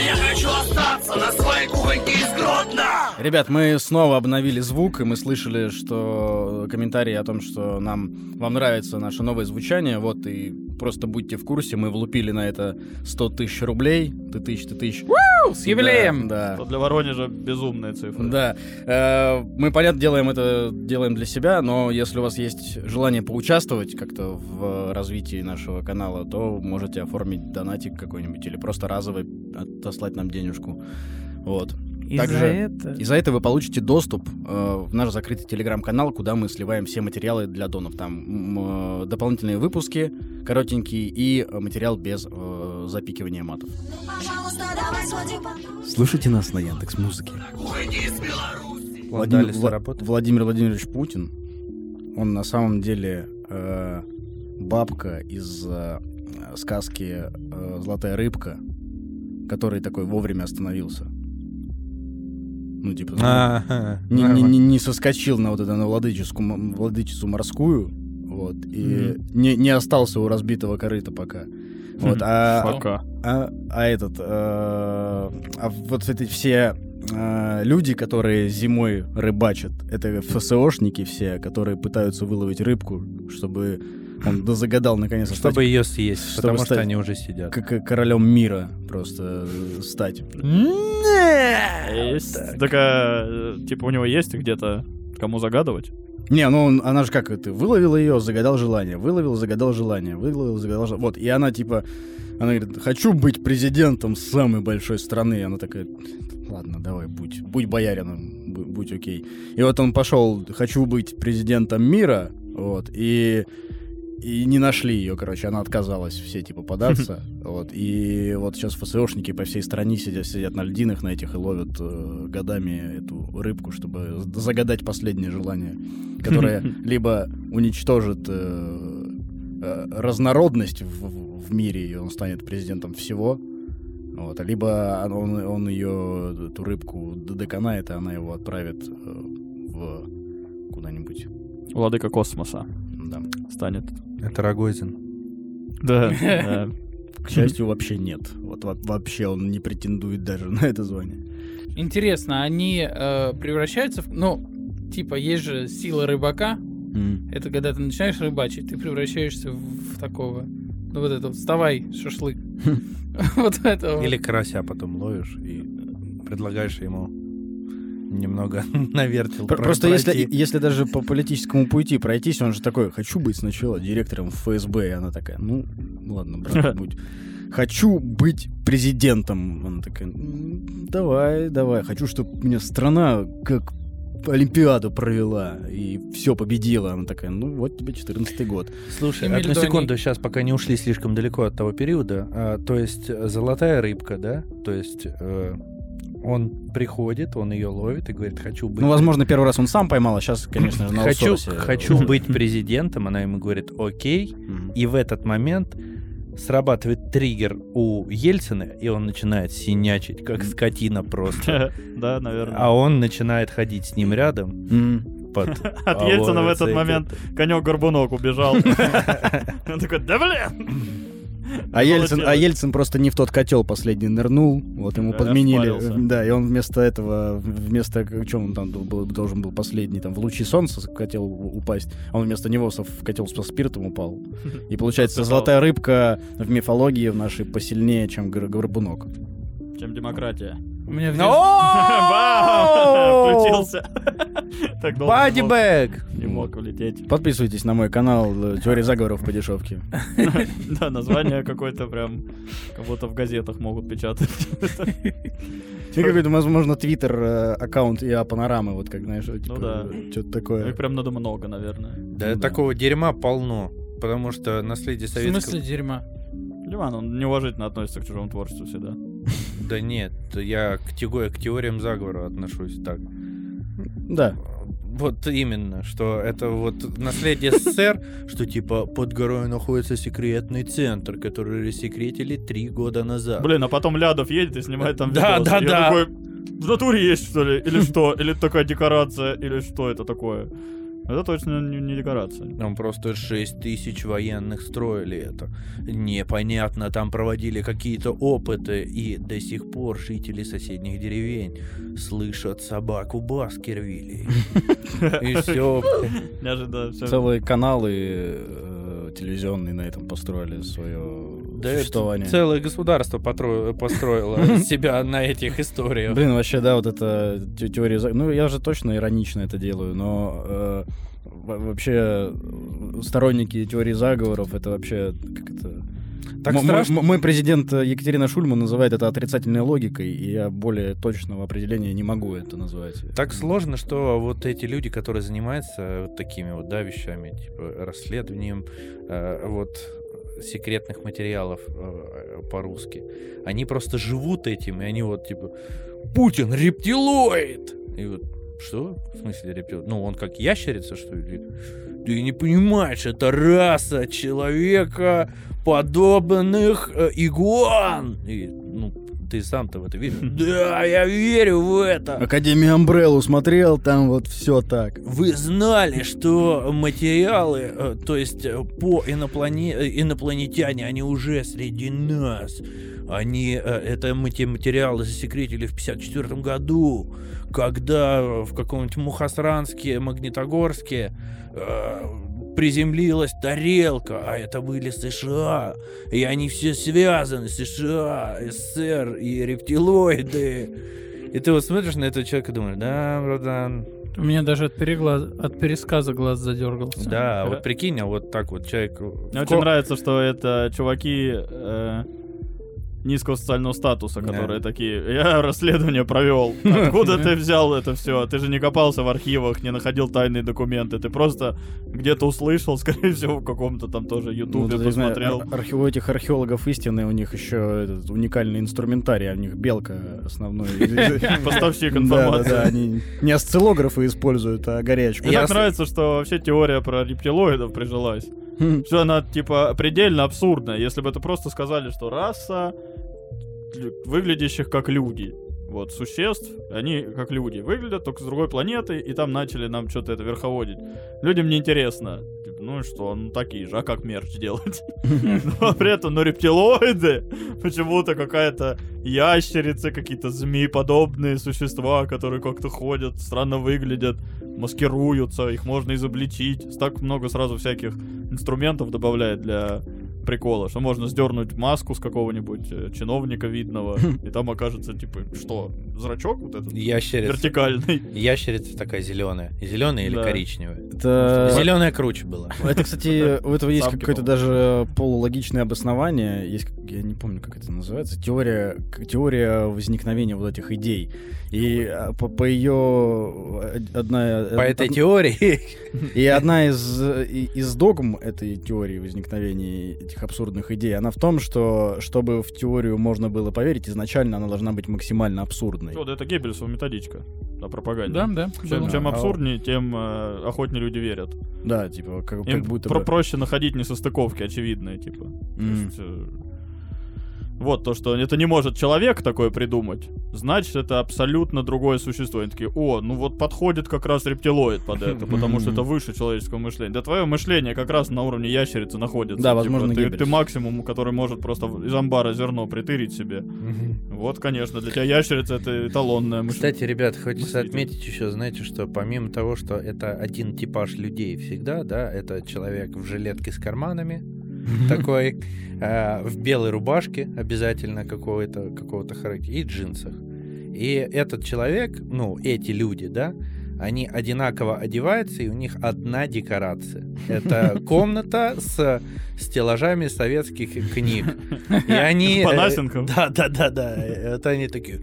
я хочу остаться на Ребят, мы снова обновили звук, и мы слышали, что комментарии о том, что нам вам нравится наше новое звучание. Вот и просто будьте в курсе, мы влупили на это 100 тысяч рублей. Ты тысяч, ты тысяч. С юбилеем! Да. Что для Воронежа безумные цифры. Да. Э, Мы, понятно, делаем это делаем для себя, но если у вас есть желание поучаствовать как-то в развитии нашего канала, то можете оформить донатик какой-нибудь или просто разово отослать нам денежку. Вот. И Также- за это... И за это вы получите доступ э, в наш закрытый телеграм-канал, куда мы сливаем все материалы для донов. Там э, дополнительные выпуски коротенькие и материал без э, запикивания матов. Слушайте нас на Яндекс Музыке. Отдались Вла- на работу. Владимир Владимирович Путин, он на самом деле э, бабка из э, сказки э, «Золотая рыбка», который такой вовремя остановился. Ну, типа, Ага, не, не, не, не соскочил на вот это на владыческую, владычицу морскую, вот, и Мгм. не, не остался у разбитого корыта пока. Вот, а, Пока. а, а этот, э, а вот эти все э, люди, которые зимой рыбачат, это ФСОшники все, которые пытаются выловить рыбку, чтобы он дозагадал наконец-то стать Чтобы ее съесть, чтобы потому что стать- они уже сидят. к- к- королем мира просто э, стать. Есть такая, э, типа у него есть где-то кому загадывать? Не, ну он- она же как это, выловил ее, загадал желание, выловил, загадал желание, выловил, загадал желание. Вот, и она типа, она говорит, хочу быть президентом самой большой страны. И она такая, ладно, давай, будь, будь боярином, бу- будь окей. И вот он пошел, хочу быть президентом мира, вот, и и не нашли ее, короче, она отказалась все, типа, податься, вот, и вот сейчас ФСОшники по всей стране сидят, сидят на льдинах на этих и ловят э, годами эту рыбку, чтобы загадать последнее желание, которое либо уничтожит э, э, разнородность в, в мире, и он станет президентом всего, вот, либо он, он ее, эту рыбку доконает, и она его отправит э, в куда-нибудь, Владыка космоса да. станет. Это Рогозин. Да. К счастью, вообще нет. Вот во- вообще он не претендует даже на это звание. Интересно, они э, превращаются в... Ну, типа, есть же сила рыбака. Это когда ты начинаешь рыбачить, ты превращаешься в, в такого... Ну, вот это вот, вставай, шашлык. Вот это вот. Или карася потом ловишь и предлагаешь ему немного навертел. Пр- про- Просто если, пройти. если даже по политическому пути пройтись, он же такой, хочу быть сначала директором ФСБ, и она такая, ну, ладно, брат, будь. Хочу быть президентом. Она такая, «М, давай, давай. Хочу, чтобы у меня страна как Олимпиаду провела и все победила. Она такая, ну вот тебе 14 год. Слушай, Имели одну секунду, они- сейчас пока не ушли слишком далеко от того периода. А, то есть золотая рыбка, да? То есть э, он приходит, он ее ловит и говорит, хочу быть... Ну, возможно, первый раз он сам поймал, а сейчас, конечно же, на хочу, хочу быть президентом, она ему говорит, окей. И в этот момент срабатывает триггер у Ельцина, и он начинает синячить, как скотина просто. Да, наверное. А он начинает ходить с ним рядом. Под От Ельцина в этот момент конек-горбунок убежал. Он такой, да блин! А Ельцин, а. Ельцин просто не в тот котел последний нырнул, вот ему Да, подменили, да, и он вместо этого, вместо, чем он там был, должен был последний, там, в лучи солнца хотел упасть, он вместо него в котел со спиртом упал. И получается, золотая рыбка в мифологии в нашей посильнее, чем гор- горбунок. Чем демократия. У меня в Ну! Включился. Так долго не мог- Бодибэг! Не мог улететь. Подписывайтесь на мой канал э, «Теория заговоров по дешевке». Да, название какое-то прям, как будто в газетах могут печатать. И какой-то, возможно, твиттер э, аккаунт ИА Панорамы, вот как, знаешь, типа, да. что-то такое. Их прям надо много, наверное. Да, Да. такого дерьма полно. Потому что наследие В советского... смысле дерьма? Диман, он неуважительно относится к чужому творчеству всегда. Да нет, я к, тего- к теориям заговора отношусь так. Да. Вот именно, что это вот наследие СССР, что типа под горой находится секретный центр, который рассекретили три года назад. Блин, а потом Лядов едет и снимает там Да, видос. да, я да. такой, в натуре есть, что ли? Или что? Или такая декорация? Или что это такое? Это точно не, не декорация. Там просто 6 тысяч военных строили это. Непонятно, там проводили какие-то опыты, и до сих пор жители соседних деревень слышат собаку Баскервилей. И все. Целые каналы э, телевизионные на этом построили свое Да это существование. целое государство потро- построило себя на этих историях. Блин, вообще, да, вот те- теория... Ну, я же точно иронично это делаю, но э, во- вообще э, сторонники теории заговоров, это вообще... Как это... Так М- страшно. мой, президент Екатерина Шульман называет это отрицательной логикой, и я более точного определения не могу это назвать. Так сложно, что вот эти люди, которые занимаются вот такими вот, да, вещами, типа расследованием э, вот секретных материалов э, по-русски, они просто живут этим, и они вот типа Путин рептилоид! И вот что? В смысле рептилоид? Ну, он как ящерица, что ли? Ты не понимаешь, это раса человека подобных э, игуан! И, ну, ты сам-то в это веришь? Да, я верю в это! Академия Амбреллу смотрел, там вот все так. Вы знали, что материалы, э, то есть э, по иноплане- э, инопланетяне, они уже среди нас. Они это мы те материалы засекретили в 54 году, когда в каком-нибудь Мухосранске, Магнитогорске приземлилась тарелка, а это были США, и они все связаны, США, СССР и рептилоиды. И ты вот смотришь на этого человека и думаешь, да, братан, У меня даже от, переглаз- от пересказа глаз задергался. Да, Ра- вот прикинь, а вот так вот человек... Мне очень нравится, что это чуваки э, низкого социального статуса, Да. которые такие, я расследование провел. Откуда ты взял это все? Ты же не копался в архивах, не находил тайные документы. Ты просто где-то услышал, скорее всего, в каком-то там тоже Ну, ютубе знаю, посмотрел. ар- архи- у этих археологов истины у них еще этот уникальный инструментарий, а у них белка основной. Поставщик Да, да, информации. да, они не осциллографы используют, а горячку. Мне так нравится, что вообще теория про рептилоидов прижилась. Что она, типа, предельно абсурдная. Если бы это просто сказали, что раса выглядящих как люди. Вот, существ, они как люди выглядят, только с другой планеты, и там начали нам что-то это верховодить. Людям не интересно. Типа, ну и что, ну такие же, а как мерч делать? А при этом, ну, рептилоиды, почему-то какая-то ящерица, какие-то змеи-подобные существа, которые как-то ходят, странно выглядят, маскируются, их можно изобличить. Так много сразу всяких инструментов добавляет для прикола, что можно сдернуть маску с какого-нибудь э, чиновника видного, и там окажется, типа, что, зрачок вот этот Ящерица. вертикальный. Ящерица такая зеленая. Зеленая или Да. коричневая? Это... Зеленая круче была. Это, кстати, у этого есть какое-то даже полулогичное обоснование. Есть, я не помню, как это называется, теория, теория возникновения вот этих идей. И а, по, по ее одна По этой од- теории. и одна из э, из догм этой теории возникновения этих абсурдных идей, она в том, что чтобы в теорию можно было поверить, изначально она должна быть максимально абсурдной. Вот это Геббельсова методичка на пропаганде. Да, да. Чем, было. чем А- абсурднее, тем э, охотнее люди верят. Да, типа как, Им как будто про- бы. проще находить несостыковки очевидные, типа. То М. есть, э, вот то, что это не может человек такое придумать, значит, это абсолютно другое существо. Они такие, о, ну вот подходит как раз рептилоид под это, потому что это выше человеческого мышления. Да твое мышление как раз на уровне ящерицы находится. Да, Типа, возможно, ты, Геббельс. ты максимум, который может просто из амбара зерно притырить себе. Вот, конечно, для тебя ящерица это эталонная мышление. Кстати, ребят, хочется Мыслитель. отметить еще, знаете, что помимо того, что это один типаж людей всегда, да, это человек в жилетке с карманами, такой, э, в белой рубашке обязательно какого-то какого-то характера и джинсах. И этот человек, ну, эти люди, да, они одинаково одеваются, и у них одна декорация. Это комната с стеллажами советских книг. И они... э, Панасенков? Да, да, да, да. Это они такие...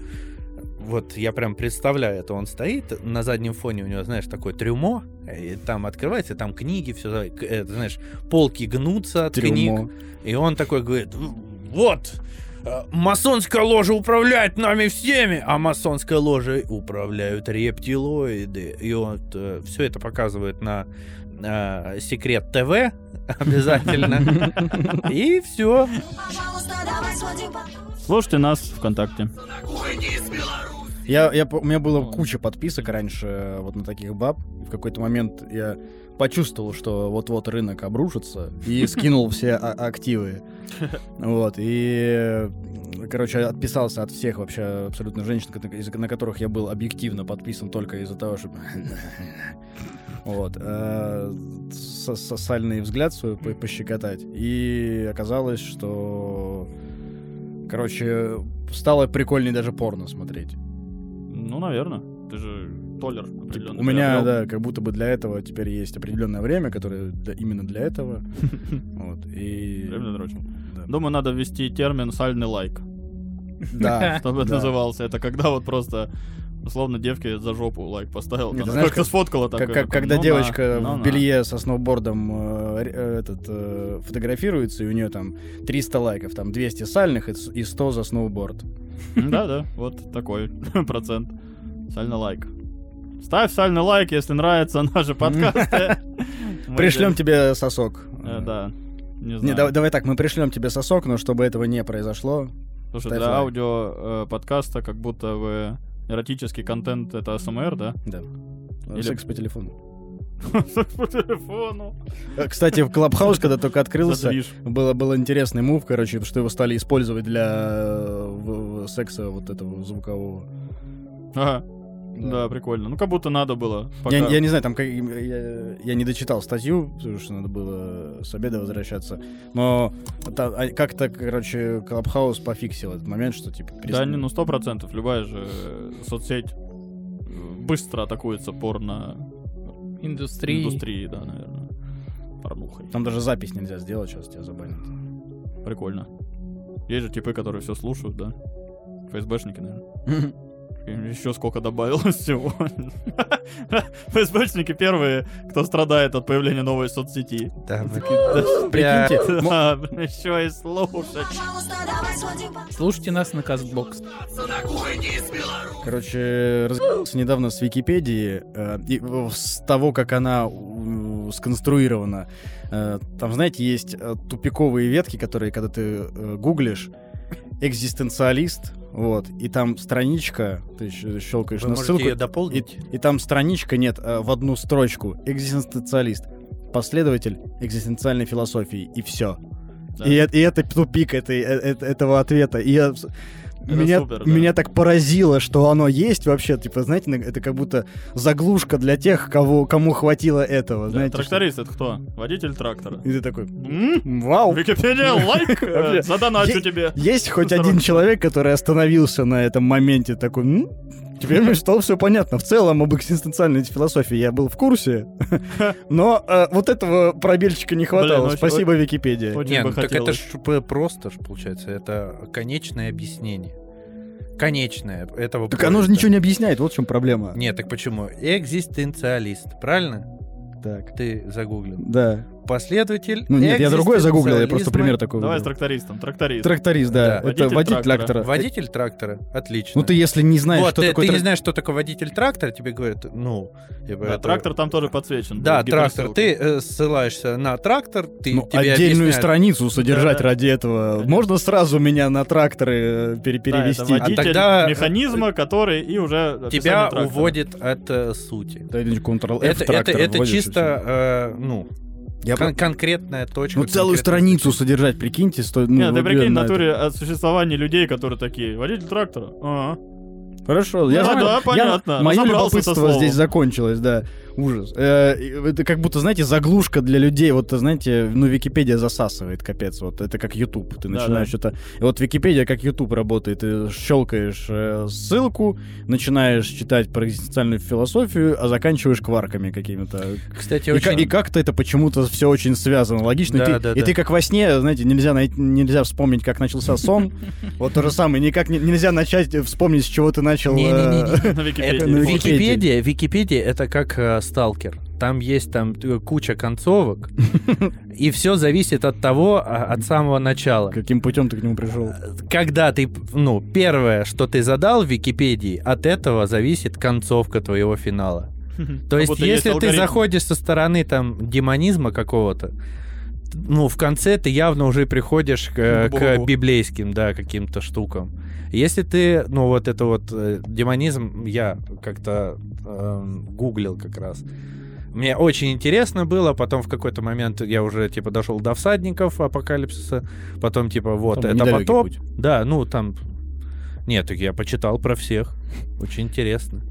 Вот я прям представляю это. Он стоит, на заднем фоне у него, знаешь, такое трюмо, и там открывается, там книги, все, знаешь, полки гнутся от книг. Трюмо. И он такой говорит, вот, э, масонская ложа управляет нами всеми, а масонская ложа управляют рептилоиды. И вот все это показывает на э, Секрет ТВ обязательно. И все. Слушайте нас ВКонтакте. На кухне из Беларуси. Я, я, у меня было куча подписок раньше э, вот на таких баб. В какой-то момент я почувствовал, что вот-вот рынок обрушится, и скинул все а- активы. Вот, и, короче, отписался от всех вообще абсолютно женщин, на которых я был объективно подписан только из-за того, что... Вот. э, со- Сосальный взгляд свой по- пощекотать. И оказалось, что... Короче, стало прикольнее даже порно смотреть. Ну, наверное. Ты же толер определенно. У меня, приобрел. да, как будто бы для этого теперь есть определенное время, которое да, именно для этого. Вот. И... Время дрочил. Да. Думаю, надо ввести термин сальный лайк, Да. чтобы это назывался. Это когда вот просто условно девке за жопу лайк поставил. Нет, Она знаешь, как-то как- сфоткала. Как, как- когда ну на, девочка ну в на. белье со сноубордом э, э, этот, э, фотографируется, и у нее там 300 лайков, там 200 сальных и 100 за сноуборд. Да-да, вот такой процент. Сальный лайк. Ставь сальный лайк, если нравятся наши подкасты. Пришлем тебе сосок. Э, Да. Не Не, давай, давай так, мы пришлем тебе сосок, но чтобы этого не произошло. Слушай, для лайк. аудио э, подкаста как будто вы эротический контент это СМР, да? Да. Или- Секс по телефону. По телефону. Э, Кстати, в Клабхаус, когда только открылся, было, был интересный мув, короче, что его стали использовать для э, секса вот этого звукового. Ага. Да, прикольно. Ну, как будто надо было. Я, пока- я не знаю, там как- я, я не дочитал статью, потому что надо было с обеда возвращаться. Но а, как-то, короче, Клабхаус пофиксил этот момент, что типа Да, перестань- не, ну сто процентов. Любая же э, соцсеть быстро атакуется порно Индустрии. индустрией, да, наверное. Порнухой. Там даже запись нельзя сделать, сейчас тебя забанят. Прикольно. Есть же типы, которые все слушают, да? ФСБшники, наверное. Еще сколько добавилось всего. ФСБшники первые, кто страдает от появления новой соцсети. Да, Прикиньте, еще и слушать. Слушайте нас на Кастбокс. Короче, разговаривался недавно с Википедией, э, и с того, как она сконструирована. Э, там, знаете, есть э, тупиковые ветки, которые, когда ты гуглишь, экзистенциалист, вот, и там страничка, ты щелкаешь Вы на ссылку, ее и, дополнить? и там страничка нет э, в одну строчку. Экзистенциалист. Последователь экзистенциальной философии. И все. Да. И, и это тупик этой, э- э- этого ответа. И я... Это меня, супер, да. меня так поразило, что оно есть вообще. Типа, знаете, на- это как будто заглушка для тех, кого, кому хватило этого. Да, знаете, Тракторист это кто? Водитель трактора. что- И ты такой, М? вау. Википедия, лайк, э, задоначу тебе. Есть хоть один человек, который остановился на этом моменте, такой, «М, теперь мне стало все понятно. В целом об экзистенциальной философии я был в курсе, но э, вот этого пробельчика не хватало. Блин, очень- Спасибо, Википедия. Очень Не, бы ну так это ж просто ж получается. Это конечное объяснение. Конечное этого Так оно же ничего не объясняет, вот в чем проблема. Нет, так почему? Экзистенциалист, правильно? Так, Ты загуглил. да. Последователь Ну нет, я другое загуглил, я просто пример такой Давай с трактористом. Тракторист. Тракторист, да. Да. Это Водитель трактора. трактора. Водитель трактора, отлично. Ну ты если не знаешь, вот, что ты, такое ты не знаешь, что такое водитель трактора, тебе говорят, ну, типа, Да, это- трактор там тоже подсвечен. Да, трактор. Ты э, ссылаешься на трактор, ты Ну, тебе отдельную объясняют- страницу содержать Да. ради этого. Можно сразу меня на тракторы э, пере- Да, это перевести? водитель А тогда- механизма, который и уже тебя трактора. уводит от э, сути. Да, или Ctrl-F Это, это, трактор это чисто, э, ну. Я кон- конкретная точка. Ну, целую страницу значение. содержать, прикиньте, стоит... Ну, Нет, ты прикинь, в на это. натуре о существовании людей, которые такие, водитель трактора. Ага. Хорошо, я Да, знаю, да, я- понятно, Мое разобрался со любопытство здесь закончилось, да. Ужас. Э, Это как будто, знаете, заглушка для людей. Вот, знаете, ну, Википедия засасывает, капец. Вот это как YouTube. Ты Да, начинаешь что-то... Вот Википедия как YouTube работает. Ты щелкаешь э, ссылку, начинаешь читать про экзистенциальную философию, а заканчиваешь кварками какими-то. Кстати, И, очень... и как-то это почему-то все очень связано, логично. И ты, да, и да. ты как во сне, знаете, нельзя, найти, нельзя вспомнить, как начался сон. Вот то же самое. Никак не- нельзя начать вспомнить, с чего ты начал. Э. Википедия, Википедия это как сталкер. Там есть там э, куча концовок, и все зависит от того, а, от самого начала. Каким путем ты к нему пришел? Когда ты, ну, первое, что ты задал в Википедии, от этого зависит концовка твоего финала. То есть, если ты заходишь со стороны там демонизма какого-то, ну, в конце ты явно уже приходишь к, К к библейским, да, каким-то штукам. Если ты, ну вот это вот э, демонизм, я как-то э, гуглил как раз. Мне очень интересно было, потом в какой-то момент я уже типа дошел до всадников апокалипсиса, потом типа вот Там это потоп, путь. да, ну там нет, я почитал про всех, очень интересно.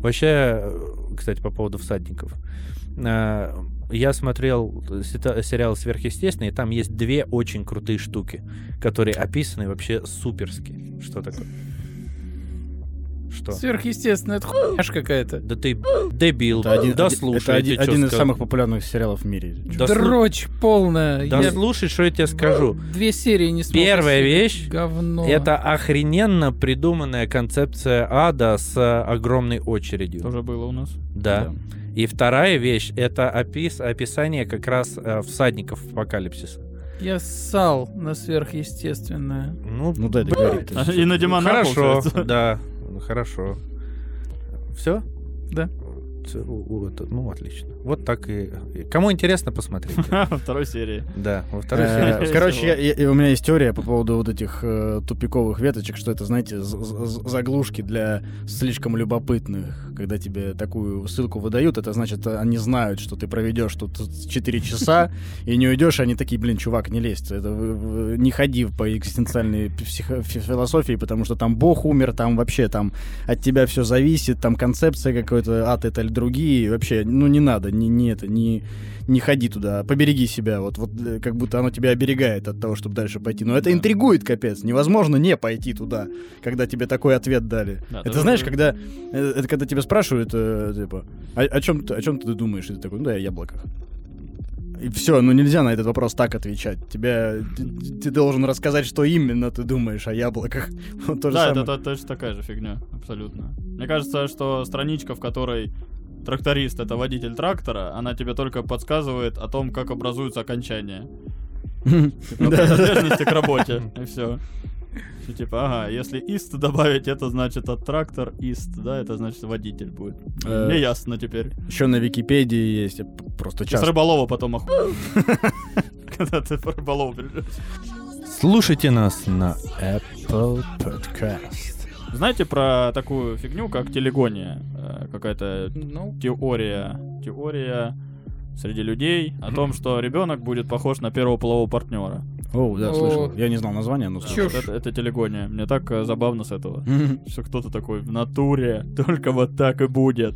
Вообще, э, кстати, по поводу всадников, э, я смотрел сета- сериал «Сверхъестественное», и там есть две очень крутые штуки, которые описаны вообще суперски. Что такое? Что? Сверхъестественно, это хуйня какая-то. Да ты дебил, Это один, да слушай, это один, один из самых популярных сериалов в мире. Да слу- Дрочь полная. Да Я слушай, что я тебе скажу. две серии не смог. Первая вещь Говно. Это охрененно придуманная концепция ада с э, огромной очередью. Тоже было у нас. Да. И вторая вещь это опис, описание как раз э, всадников апокалипсиса. Я ссал на сверхъестественное. Ну, Ну да, договори. то есть. И на Димана, хорошо, да, ну, хорошо. Все? Да. Ну, отлично. Вот так и... Кому интересно, посмотрите. Во второй серии. Да, во второй Э, серии. Короче, у меня есть теория по поводу вот этих э, тупиковых веточек, что это, знаете, заглушки для слишком любопытных. Когда тебе такую ссылку выдают, это значит, они знают, что ты проведешь тут 4 часа и не уйдешь, они такие, блин, чувак, не лезь, это не ходи по экзистенциальной философии, потому что там Бог умер, там вообще там от тебя все зависит, там концепция какой-то, ад это другие, вообще, ну не надо, не, не это, не, не ходи туда, побереги себя, вот, вот э, как будто оно тебя оберегает от того, чтобы дальше пойти. Но это Да. интригует, капец, невозможно не пойти туда, когда тебе такой ответ дали. Да, это знаешь, да. когда, э, это когда тебя спрашивают, э, типа, «А- о, чем, ты- о чем ты думаешь? И ты такой, ну да, о яблоках. И все, ну нельзя на этот вопрос так отвечать. Тебя, ты, ты должен рассказать, что именно ты думаешь о яблоках. Вот то же Да, самое. это то- точно такая же фигня, абсолютно. Мне кажется, что страничка, в которой тракторист это водитель трактора, она тебе только подсказывает о том, как образуются окончания. Типа, Да. принадлежности к работе. И все. Типа, ага, если ист добавить, это значит от трактор ист, да, это значит водитель будет. Э, Мне ясно теперь. Еще на Википедии есть, просто С часто. рыболова потом оху... Когда ты придешь. Слушайте нас на Apple Podcast. Знаете про такую фигню, как телегония? Э, Какая-то Ну, теория, теория среди людей о том, что ребенок будет похож на первого полового партнера. О, да, О. слышал. Я не знал названия, но слышал. Чушь. Это, это телегония. Мне так э, забавно с этого. Что кто-то такой в натуре, только вот так и будет.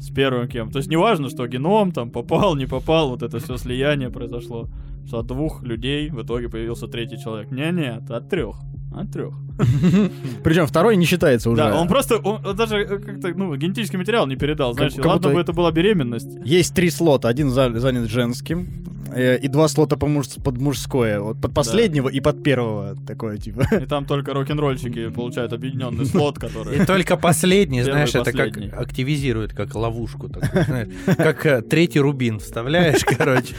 С первым кем. То есть неважно, что геном там попал, не попал, вот это все слияние произошло. Что от двух людей в итоге появился третий человек. Не-не, от трех. От трех. Причем второй не считается уже. Да, он просто, он, он даже э, как-то, ну, генетический материал не передал. Знаешь, как ладно будто- бы это была беременность. Есть три слота. Один за- занят женским, э, и два слота по муж- под мужское. Вот под последнего и под первого. Такое, типа. И там только рок-н-ролльщики получают объединенный слот, который... И только последний, знаешь, это как активизирует, как ловушку как э, третий рубин вставляешь, короче.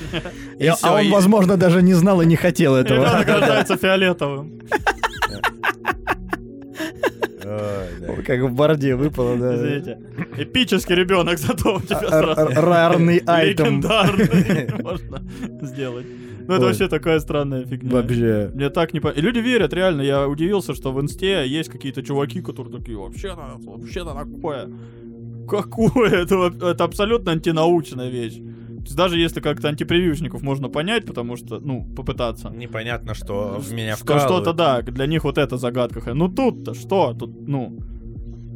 И а он, и- возможно, даже не знал и не хотел этого. Рождается фиолетовым. Как в борде выпало, да. Извините. Эпический ребенок зато у тебя сразу. Рарный айтем. Легендарный можно сделать. Ну это вообще такая странная фигня. Вообще. Мне так не по... И люди верят, реально. Я удивился, что в инсте есть какие-то чуваки, которые такие, вообще-то, вообще-то такое. Какое? Это, это абсолютно антинаучная вещь. Даже если как-то антипрививочников можно понять, потому что, ну, попытаться. Непонятно, что в меня Что что-то, вкалывают. да, для них вот это загадка. Ну тут-то что? Тут, ну...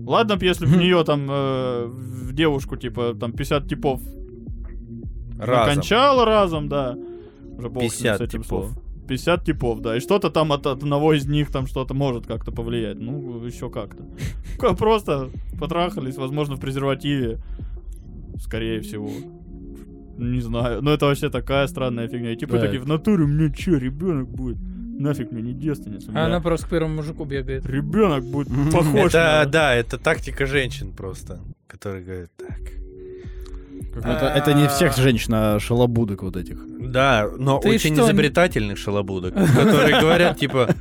Ладно б, если бы в нее там, э, в девушку, типа, там 50 типов Разом. кончало разом, да. Уже бог с ним, 50 с этим типов. словом. 50 типов, да. И что-то там от, от одного из них там что-то может как-то повлиять. Ну, еще как-то. Ка- Просто потрахались, возможно, в презервативе. Скорее всего. Не знаю. Но это вообще такая странная фигня. И типа Да. такие, в натуре мне че, ребенок будет? Нафиг мне не девственница. а она просто к первому мужику бегает. Ребенок будет похож Это, на... да, это тактика женщин просто, которые говорят так. Это, это не всех женщин, а шалобудок вот этих. Да, но Ты очень что, не- изобретательных шалобудок, которые говорят, типа...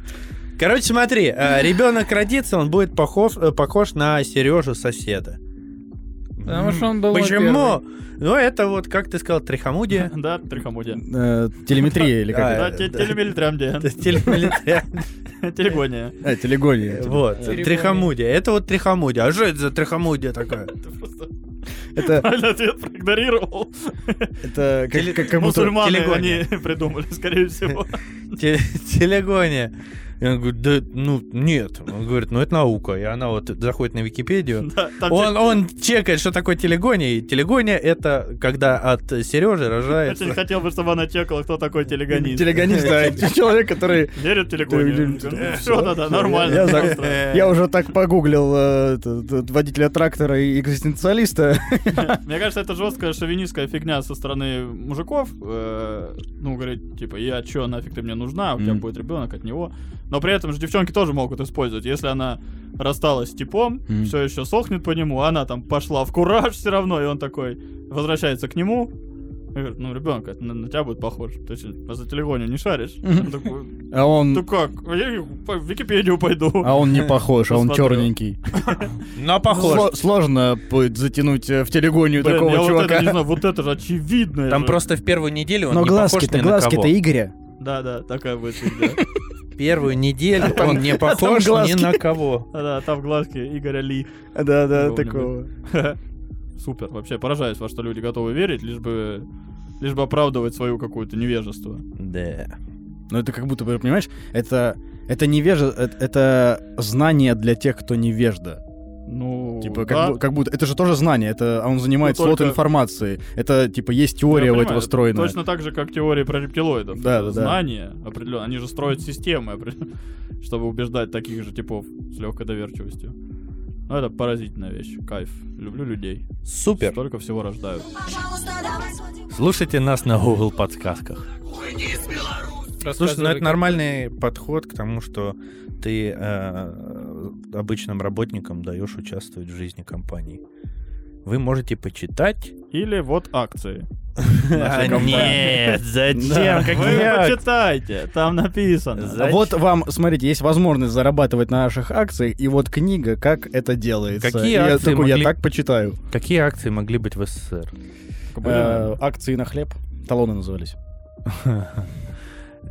Короче, смотри, ребенок родится, он будет похож, э, похож на Сережу соседа. Потому что он был Почему? Ну, это вот, как ты сказал, трихомудия. Да, трихомудия. Э, телеметрия или как? Да, это? те- да. телемилитрамдия. Телегония. А, телегония. Вот, Церемония. трихомудия. Это вот трихомудия. А что это за трихомудия такая? Это, Правильный ответ проигнорировал. это как, как- как будто... Телегония. они придумали, скорее всего. Те- Телегония. И он говорит, да, ну, нет. Он говорит, ну, это наука. И она вот заходит на Википедию. Да, Он, он чекает, что такое телегония. И телегония — это когда от Сережи Очень рожается... хотел бы, чтобы она чекала, кто такой телегонист. Телегонист, да, человек, который... Верит в телегонию? Все, да, да, нормально. Я, я уже так погуглил э, водителя трактора и экзистенциалиста. Мне кажется, это жесткая шовинистская фигня со стороны мужиков. э, Ну, говорить, типа, я чё, нафиг ты мне нужна, у тебя будет ребенок от него. Но при этом же девчонки тоже могут использовать. Если она рассталась с типом, Мгм. все еще сохнет по нему, она там пошла в кураж все равно, и он такой возвращается к нему. И говорит, ну, ребенок, это на, на тебя будет похож. Ты что, за телегонию не шаришь? А он... ну как? Я в Википедию пойду. А он не похож, а он черненький. Но похож. Сло- Сложно будет затянуть э, в телегонию такого я вот это не чувака. знаю, вот это же очевидно. Там просто в первую неделю он Но не похож глазки-то, ни на глазки-то кого. Игоря. Да, да, такая будет фигня. Первую неделю там- он не а похож ни на кого. Да, там глазки Игоря Ли. Да-да, Какого-нибудь. такого. Супер. Вообще поражаюсь, во что люди готовы верить, лишь бы лишь бы оправдывать свою какое-то невежество. Да. Но это как будто бы, понимаешь, это... Это невежа, это, это знание для тех, кто невежда. Ну, Типа, как, да. бу- как будто это же тоже знание, это а он занимает Ну, слот только- информации. Это типа есть теория у этого это встроенная. Точно так же, как теории про рептилоидов. Да, да, да. Знания определенно. Они же строят системы, чтобы убеждать таких же типов с легкой доверчивостью. Ну, это поразительная вещь. Кайф. Люблю людей. Супер. Столько всего рождают. Слушайте нас на Google подсказках. Слушай, ну это нормальный подход к тому, что ты э, обычным работникам даешь участвовать в жизни компании. Вы можете почитать. Или вот акции. А, Нет, зачем? Вы почитайте, там написано. А Вот вам, смотрите, есть возможность зарабатывать на наших акциях, и вот книга, как это делается. Какие акции я могли- так почитаю. Какие акции могли быть в СССР? Э, акции на хлеб, талоны назывались.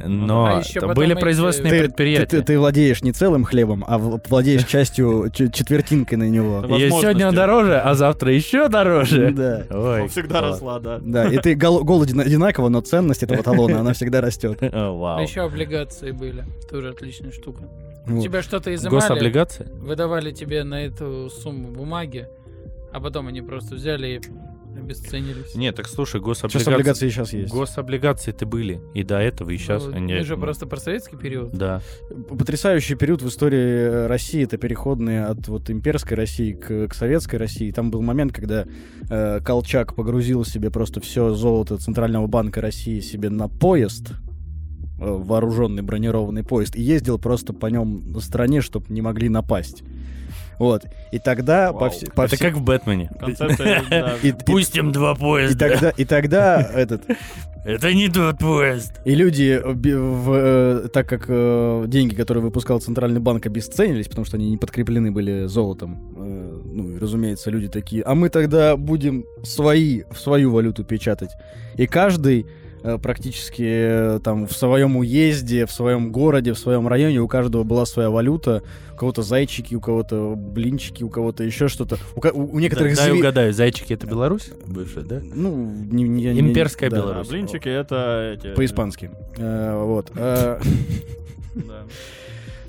Но А еще были эти- производственные Ты, предприятия. ты- ты владеешь не целым хлебом, а владеешь частью, четвертинкой на него. И сегодня дороже, а завтра еще дороже. Да. Ой, Всегда класс. росла, да. Да, и ты гол- голоден одинаково, но ценность этого талона, она всегда растет. О, А Вау. еще облигации были. Тоже отличная штука. Тебя что-то изымали, Гособлигации? выдавали тебе на эту сумму бумаги, а потом они просто взяли и обесценились. Нет, так слушай, Сейчас гособлигации... облигации сейчас есть. Гособлигации-то были. И до этого, и сейчас Ну, они... Мы же просто про советский период. Да. Потрясающий период в истории России. Это переходные от вот имперской России к, к советской России. Там был момент, когда э, Колчак погрузил себе просто все золото Центрального банка России себе на поезд, э, вооруженный бронированный поезд, и ездил просто по нем на стране, чтобы не могли напасть. Вот. И тогда по, Вау. все- по Это все- как в Бэтмене. Пустим два и поезда. тогда, и тогда этот Это не тот поезд. И люди, э, в, э, так как э, деньги, которые выпускал Центральный банк, обесценились, потому что они не подкреплены были золотом, э, ну, и, разумеется, люди такие, а мы тогда будем свои, в свою валюту печатать. И каждый практически э, там в своем уезде, в своем городе, в своем районе у каждого была своя валюта. У кого-то зайчики, у кого-то блинчики, у кого-то еще что-то. У, у- у некоторых Дай зви- угадаю, зайчики это Беларусь? Бывшая, да? Ну, не, не- не- Имперская да. А Беларусь. блинчики это эти... По-испански. Э, вот. Э, Да.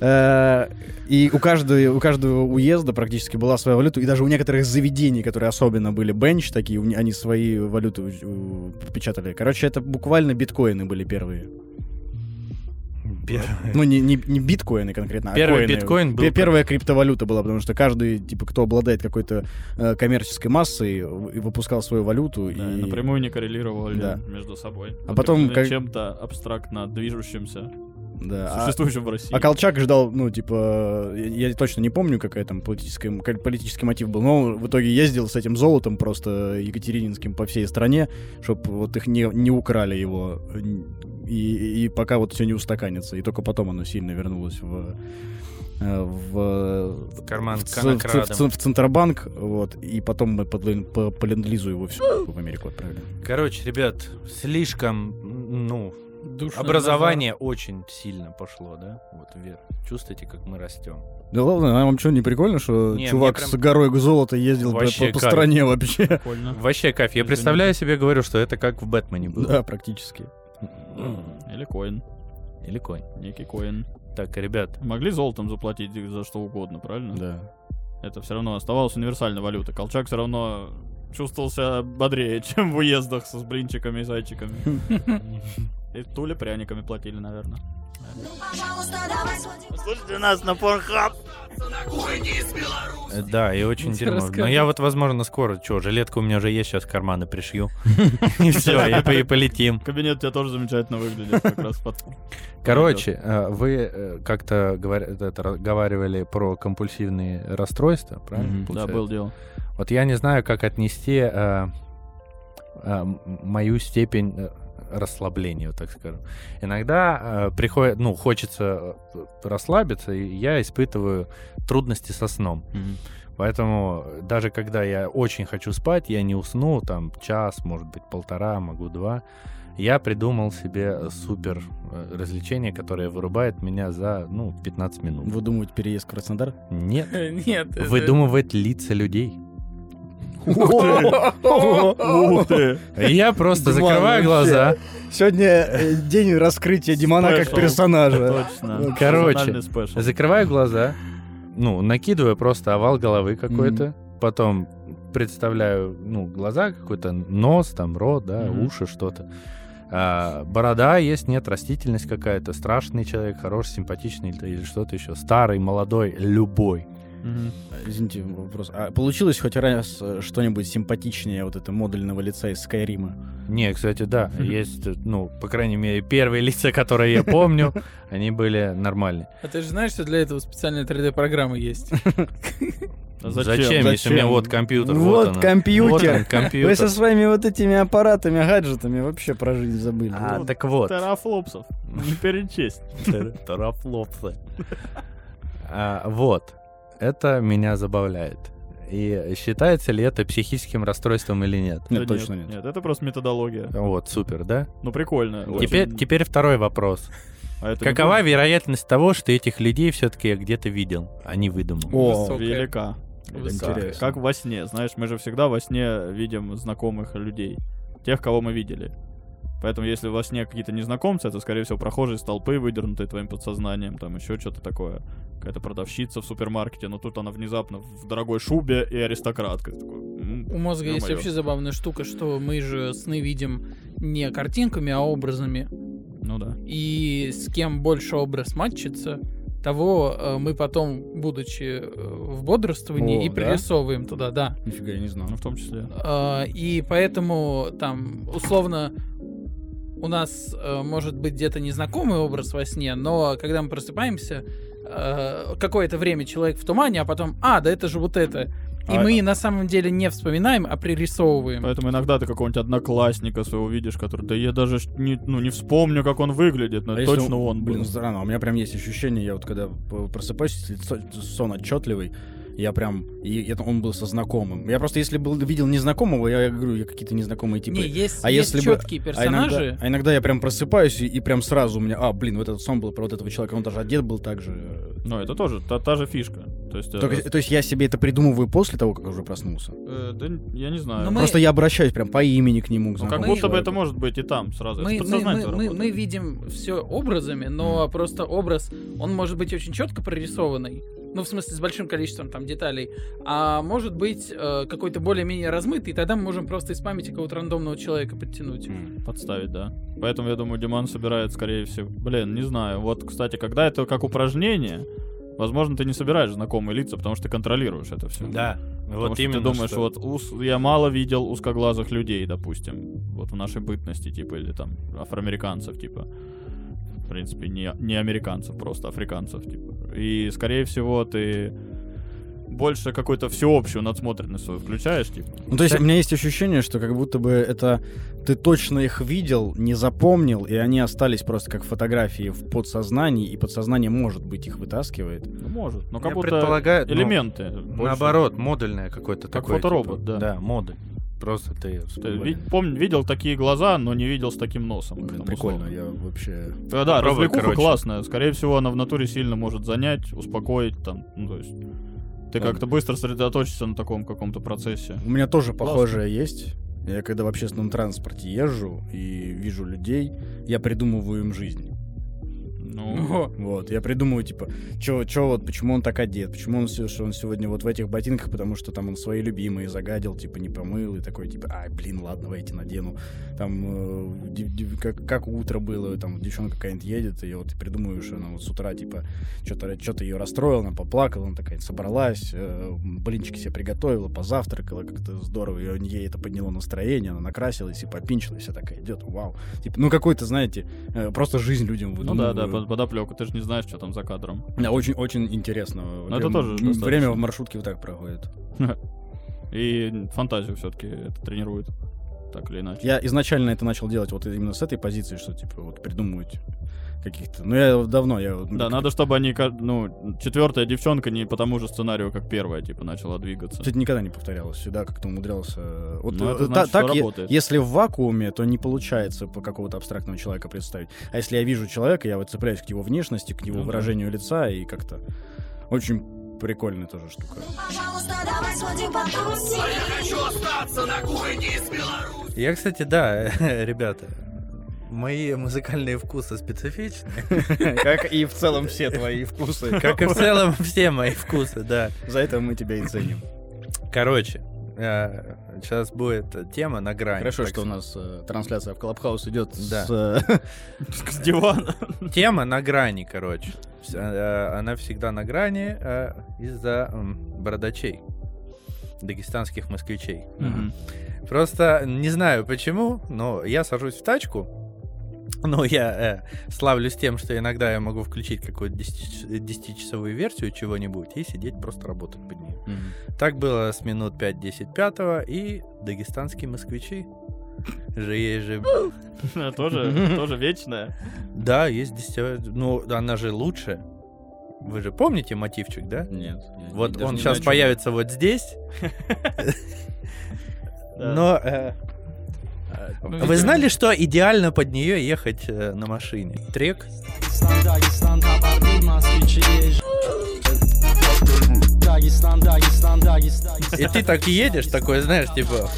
Э, И у каждого, у каждого уезда практически была своя валюта, и даже у некоторых заведений, которые особенно были бенч такие, они свои валюты печатали. Короче, это буквально биткоины были первые. Ну, не, не, не биткоины конкретно, а Первый коины. биткоин был Пе- Первая криптовалюта была, потому что каждый, типа, кто обладает какой-то э, коммерческой массой, и выпускал свою валюту. Да, и... напрямую не коррелировали Да. между собой. А потом как- чем-то абстрактно движущимся, Да, а- существующим в России. А Колчак ждал, ну, типа, я, я точно не помню, какая там политическая, м- политический мотив был, но в итоге ездил с этим золотом просто Екатерининским по всей стране, чтобы вот их не, не украли его, и, и пока вот все не устаканится, и только потом оно сильно вернулось в, э, в, Карман в, ц- в, конокрадом. ц- в Центробанк, вот, и потом мы по, len- по, по ленд-лизу его все в Америку отправили. Короче, ребят, слишком, ну, Душно образование очень сильно пошло, да? Вот вверх. Чувствуете, как мы растем? Да ладно, а вам что, не прикольно, что Не, чувак мне с прям- горой золота ездил по, Вообще по- по кайф. стране вообще? Прикольно. Вообще кайф. Я Извините. представляю себе, говорю, что это как в Бэтмене было. Да, практически. Или коин. Или конь. Некий коин. Так, ребят, Могли золотом заплатить за что угодно, правильно? Да. Это все равно оставалась универсальной валютой. Колчак все равно чувствовал себя бодрее, чем в уездах с блинчиками и зайчиками. И тули пряниками платили, наверное. Слушайте нас на Порнхаб. Э, да, и очень дерьмо. Но рассказывай. я вот, возможно, скоро, что, жилетка у меня уже есть, сейчас в карманы пришью. И все, и по- и полетим. Кабинет у тебя тоже замечательно выглядит, как раз под... Короче, э, вы э, как-то разговаривали про компульсивные расстройства, правильно? Да, был дело. Вот я не знаю, как отнести мою степень расслабления, вот так скажем. Иногда э, приходит, ну, хочется э, расслабиться, и я испытываю трудности со сном. Поэтому даже когда я очень хочу спать, я не усну, там, час, может быть, полтора, могу два. Я придумал себе супер э, развлечение, которое вырубает меня за, ну, 15 минут. Вы думаете, переезд в Краснодар? Нет. Нет. Выдумывает лица людей. Ух ты! Я просто Диман, закрываю глаза. Сегодня э, день раскрытия Димана как персонажа. Точно. Короче. Закрываю глаза, ну, накидываю просто овал головы какой-то, потом представляю, ну, глаза какой-то, нос, там, рот, да, уши, что-то. А, борода есть, нет, растительность какая-то, страшный человек, хороший, симпатичный или, или что-то еще, старый, молодой, любой. Мгм. Извините, вопрос. А получилось хоть раз э, что-нибудь симпатичнее вот это модульного лица из Скайрима? Не, кстати, да, есть, ну, по крайней мере, первые лица, которые я помню, они были нормальные. А ты же знаешь, что для этого специальная 3D-программа есть? Зачем, Зачем? если у меня вот компьютер, вот, Вот она. компьютер. Вот он, Вы со компьютер. своими вот этими аппаратами, гаджетами вообще про жизнь забыли. А, Вот. так вот. Терафлопсов. Не перечесть. Тарафлопсы. А, Вот. Это меня забавляет. И считается ли это психическим расстройством или нет? Нет, Да точно нет. Нет, это просто методология. Вот, супер, да? Ну, прикольно. Теперь, Очень. теперь второй вопрос. А это Какова вероятность того, что этих людей все-таки я где-то видел, а не выдумал? О, Высокая. Велика. Интересно. Как во сне. Знаешь, мы же всегда во сне видим знакомых людей. Тех, кого мы видели. Поэтому, если во сне какие-то незнакомцы, это, скорее всего, прохожие с толпы, выдернутые твоим подсознанием, там еще что-то такое. Какая-то продавщица в супермаркете, но тут она внезапно в дорогой шубе и аристократка. Такой, «М, У мозга есть ё-моё». вообще забавная штука, что мы же сны видим не картинками, а образами. Ну да. И с кем больше образ матчится, того э, мы потом, будучи э, в бодрствовании, О, и да? пририсовываем туда, да. Нифига, я не знал. Ну, в том числе. А, И поэтому там условно у нас э, может быть где-то незнакомый образ во сне, но когда мы просыпаемся, э, какое-то время человек в тумане, а потом, а, да это же вот это. И А- мы на самом деле не вспоминаем, а пририсовываем. Поэтому иногда ты какого-нибудь одноклассника своего видишь, который, да я даже не, ну, не вспомню, как он выглядит, но А это если точно он, Блин, был. странно, у меня прям есть ощущение, я вот когда просыпаюсь, лицо- сон отчетливый, я прям, и это он был со знакомым. Я просто, если был видел незнакомого, я говорю, я какие-то незнакомые типы. не, есть, а есть если бы- четкие А иногда, персонажи. а иногда я прям просыпаюсь, и, и прям сразу у меня, а, блин, вот этот сон был про вот этого человека, он даже одет был так же. Ну, это тоже та, та же фишка. То есть, э, Только- то есть я себе это придумываю после того, как уже проснулся. э, да, я не знаю. Но мы- Просто я обращаюсь прям по имени к нему, к Ну, как знакомому будто бы это может быть и там сразу. Мы, это мы, мы, мы, мы видим все образами, но просто образ, он может быть очень четко прорисованный, ну, в смысле, с большим количеством там деталей, а может быть э, какой-то более-менее размытый, и тогда мы можем просто из памяти какого-то рандомного человека подтянуть. Подставить, да. Поэтому, я думаю, Диман собирает, скорее всего... Блин, не знаю. Вот, кстати, когда это как упражнение, возможно, ты не собираешь знакомые лица, потому что ты контролируешь это все. Да, Потому вот что именно. ты думаешь, что- вот ус- я мало видел узкоглазых людей, допустим, вот в нашей бытности, типа, или там афроамериканцев, типа. В принципе, не, не американцев, просто африканцев, типа. И, скорее всего, ты больше какую-то всеобщую надсмотренность свою включаешь, типа. Ну, то есть у меня есть ощущение, что как будто бы это ты точно их видел, не запомнил, и они остались просто как фотографии в подсознании, и подсознание, может быть, их вытаскивает. Ну, может. Но как Я будто предполагаю, ну, элементы. больше. Наоборот, модульное какое-то Как такое. фоторобот, типа. да. Да, модуль. Просто ты... Ты ви- помню, видел такие глаза, но не видел с таким носом. Блин, прикольно, условно. я вообще... Да, да, развлекуха короче. классная. Скорее всего, она в натуре сильно может занять, успокоить там. Ну, то есть ты как-то быстро сосредоточишься на таком каком-то процессе. У меня тоже Классно. похожее есть. Я когда в общественном транспорте езжу и вижу людей, я придумываю им жизнь. Ну, Вот, я придумываю, типа, чё, чё вот, почему он так одет, почему он, что он сегодня вот в этих ботинках, потому что там он свои любимые загадил, типа, не помыл, и такой, типа, ай, блин, ладно, эти надену. Там, э, дев- дев- как, как утро было, там, девчонка какая-нибудь едет, и вот придумываю, что она вот с утра, типа, что-то что ее расстроила, она поплакала, она такая собралась, э, блинчики себе приготовила, позавтракала, как-то здорово, и ей это подняло настроение, она накрасилась и попинчилась, и такая идет, вау. Типа, ну, какой-то, знаете, э, просто жизнь людям ну да, да, выдумываю. Под, подоплеку. Ты же не знаешь, что там за кадром. Да, очень, очень интересно. Ну, это тоже достаточно. Время в маршрутке вот так проходит. И фантазию все-таки это тренирует. Так или иначе. Я изначально это начал делать вот именно с этой позиции, что типа вот придумывать каких-то. Ну я давно я. вот, Да, как- надо, чтобы они, ну, четвертая девчонка не по тому же сценарию, как первая, типа, начала двигаться. Это никогда не повторялось, всегда как-то умудрялся. Вот Ну, это э, значит, та- что так, е- работает. если в вакууме, то не получается по какого-то абстрактного человека представить. А если я вижу человека, я вот цепляюсь к его внешности, к его Ну да. выражению лица и как-то очень прикольная тоже штука. Пожалуйста, давай сходим потусим. Я хочу остаться на кухне из Беларуси. Я, кстати, да, ребята, мои музыкальные вкусы специфичны. Как и в целом все твои вкусы. Как и в целом все мои вкусы, да. За это мы тебя и ценим. Короче, сейчас будет тема на грани. Хорошо, что у нас э, трансляция в Клабхаус идет с... э, С дивана. Тема на грани, короче. Э, Она всегда на грани э, из-за бородачей. Дагестанских москвичей. Просто не знаю почему, но я сажусь в тачку. Ну, я э, славлюсь тем, что иногда я могу включить какую-то 10-часовую версию чего-нибудь и сидеть просто работать под нее. Так было с минут 5-10 пятого, и дагестанские москвичи. Же есть же... Тоже, тоже вечная. Да, есть 10... Ну, она же лучше. Вы же помните мотивчик, да? Нет. Вот он сейчас появится вот здесь. Но э, вы видимо, знали, что идеально под нее ехать э, на машине? Трек. И ты так едешь, такой, знаешь, типа...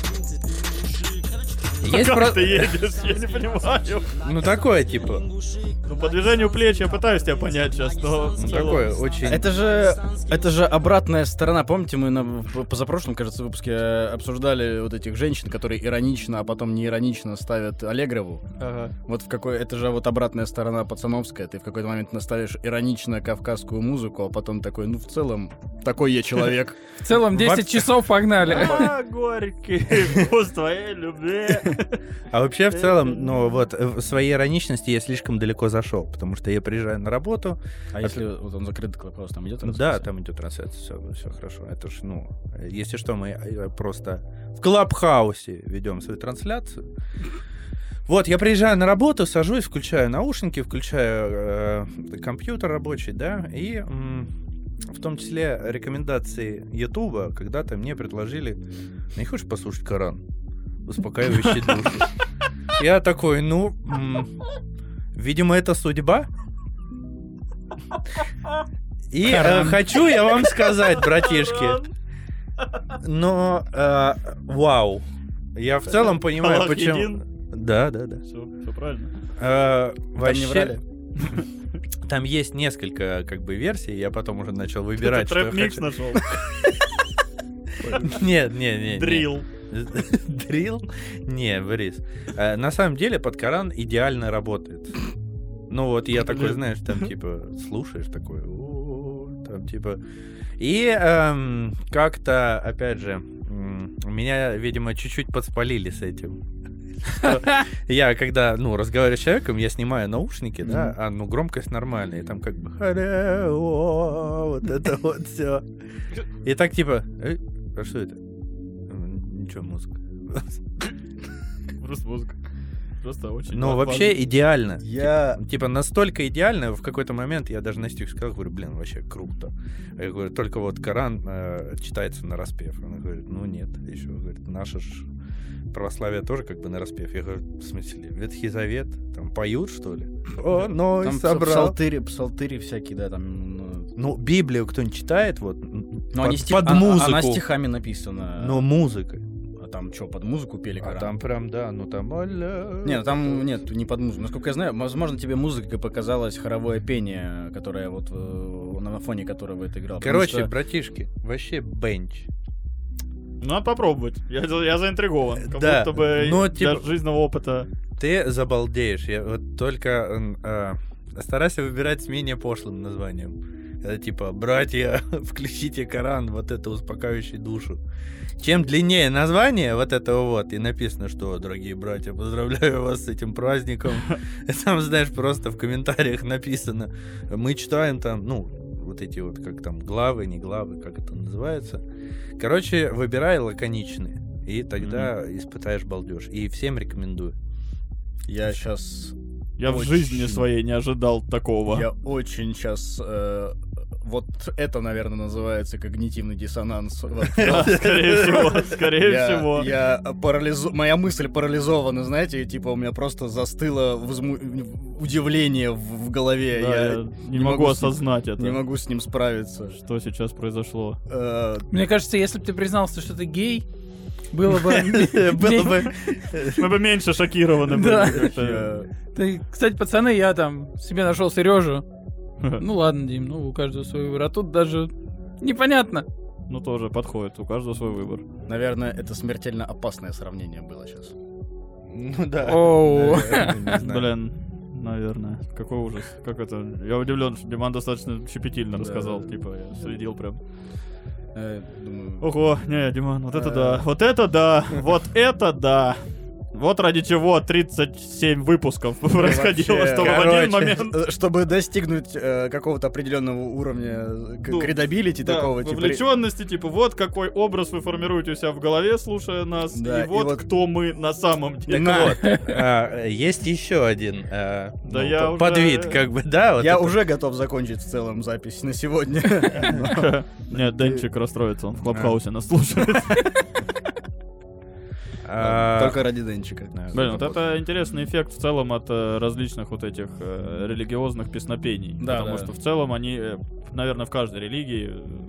Есть Как про- ты едешь? Я не понимаю. Ну, такое, типа... Ну, по движению плеч я пытаюсь тебя понять сейчас, но... Ну, такое очень... Это же, это же обратная сторона. Помните, мы на в позапрошлом, кажется, выпуске э, обсуждали вот этих женщин, которые иронично, а потом не иронично ставят Аллегрову. Ага. Вот в какой, это же вот обратная сторона пацановская. Ты в какой-то момент наставишь иронично кавказскую музыку, а потом такой, ну в целом такой я человек. В целом 10 часов погнали. А, горький вкус твоей любви. А вообще, в целом, ну, вот, э, в своей ироничности я слишком далеко зашел, потому что я приезжаю на работу, А если вот он закрыт клабхаус, там идет Да, там идет трансляция, все, все хорошо. Это ж, ну, если что, мы э, просто в Клабхаусе ведем свою трансляцию. Вот, я приезжаю на работу, сажусь, включаю наушники, включаю э, компьютер рабочий, да, и в том числе рекомендации Ютуба когда-то мне предложили, не хочешь послушать Коран? Успокаивающий душу. Я такой, ну, видимо, это судьба. И э, хочу я вам сказать, братишки, но э, вау. Я в целом понимаю, Аллах почему. един. Да, да, да. Все, все правильно. Э, не вообще, врали? там есть несколько как бы версий. Я потом уже начал выбирать, Ты трэп-микс нашел. Нет, нет, нет. Дрил. Дрил? Не, Борис. Э, На самом деле под Коран идеально работает. Ну вот я такой, знаешь, там типа слушаешь такой, там типа. И эм, как-то, опять же, меня, видимо, чуть-чуть подспалили с этим. Я когда, ну, разговариваю с человеком, я снимаю наушники, да, а ну громкость нормальная, и там как бы вот это вот все. И так типа, «Эй, а что это? «М, Ничего, музыка. Просто музыка. Просто очень... Ну, вообще идеально. Я... Типа настолько идеально, в какой-то момент я даже Настюхе сказал, говорю, блин, вообще круто. Я говорю, только вот Коран э, читается на распев. Она говорит, ну нет, еще, говорит, наше ж православие тоже как бы на распев. Я говорю, в смысле, Ветхий Завет, там поют, что ли? О, ну, Там собрал. псалтыри, псалтыри всякие, да, там... ну, Ну, Библию кто-нибудь читает, вот, Ну, под, они стих- под а- а- музыку. Она стихами написана. Ну, музыкой. А там что, под музыку пели А Коран? там прям, да, ну там... аля, Нет, ну там нет, не под музыку. Насколько я знаю, возможно, тебе музыка показалось хоровое пение, которое вот э, на фоне которого это играл. Короче, что- братишки, вообще бенч. Надо попробовать. Я, я заинтригован. Как Да, будто бы но, для типа- жизненного опыта. Ты забалдеешь. Я вот только м, а, старайся выбирать с менее пошлым названием. Это типа, братья, включите Коран, вот это успокаивающий душу. Чем длиннее название вот этого вот, и написано, что, дорогие братья, поздравляю вас с этим праздником. Там, знаешь, просто в комментариях написано. Мы читаем там, ну, вот эти вот, как там, главы, не главы, как это называется. Короче, выбирай лаконичные. И тогда испытаешь балдеж. И всем рекомендую. Я сейчас... Я в Очень. жизни своей не ожидал такого. Я очень сейчас... вот это, наверное, называется когнитивный диссонанс. Скорее всего, скорее Я- всего. Я парализу... Моя мысль парализована, знаете, типа у меня просто застыло удивление в, голове. Да, я не могу осознать это. Не могу с ним справиться. Что сейчас произошло? Э, Мне кажется, если бы ты признался, что ты гей, было бы... Было бы... Мы бы меньше шокированы были. Кстати, пацаны, я там себе нашел Сережу. Ну ладно, Дим, ну у каждого свой выбор. А тут даже непонятно. Ну, тоже подходит. У каждого свой выбор. Наверное, это смертельно опасное сравнение было сейчас. Ну да. Оу. Наверное, не знаю. Блин, наверное. Какой ужас. Как это? Я удивлен, что Диман достаточно щепетильно рассказал. Типа, я следил прям. Э, думаю, Ого, не, Диман, вот это Э. да. Вот это да. Вот это да. Вот ради чего 37 выпусков происходило, вообще, чтобы в короче, один момент... э, чтобы достигнуть э, какого-то определенного уровня э, к- Ну, credibility Да, такого, типа, вовлеченности, типа, вот какой образ вы формируете у себя в голове, слушая нас, Да, и, и вот вот- кто мы на самом деле. Так вот, а, есть еще один а, Да ну, я п- уже- подвид, как бы, да? вот я это- уже готов закончить в целом запись на сегодня. Нет, Денчик расстроится, он в Клабхаусе нас слушает. А, Только ради Денчика. Блин, вот это интересный эффект в целом от э, различных вот этих э, религиозных песнопений. Да, потому что в целом они, наверное, в каждой религии э,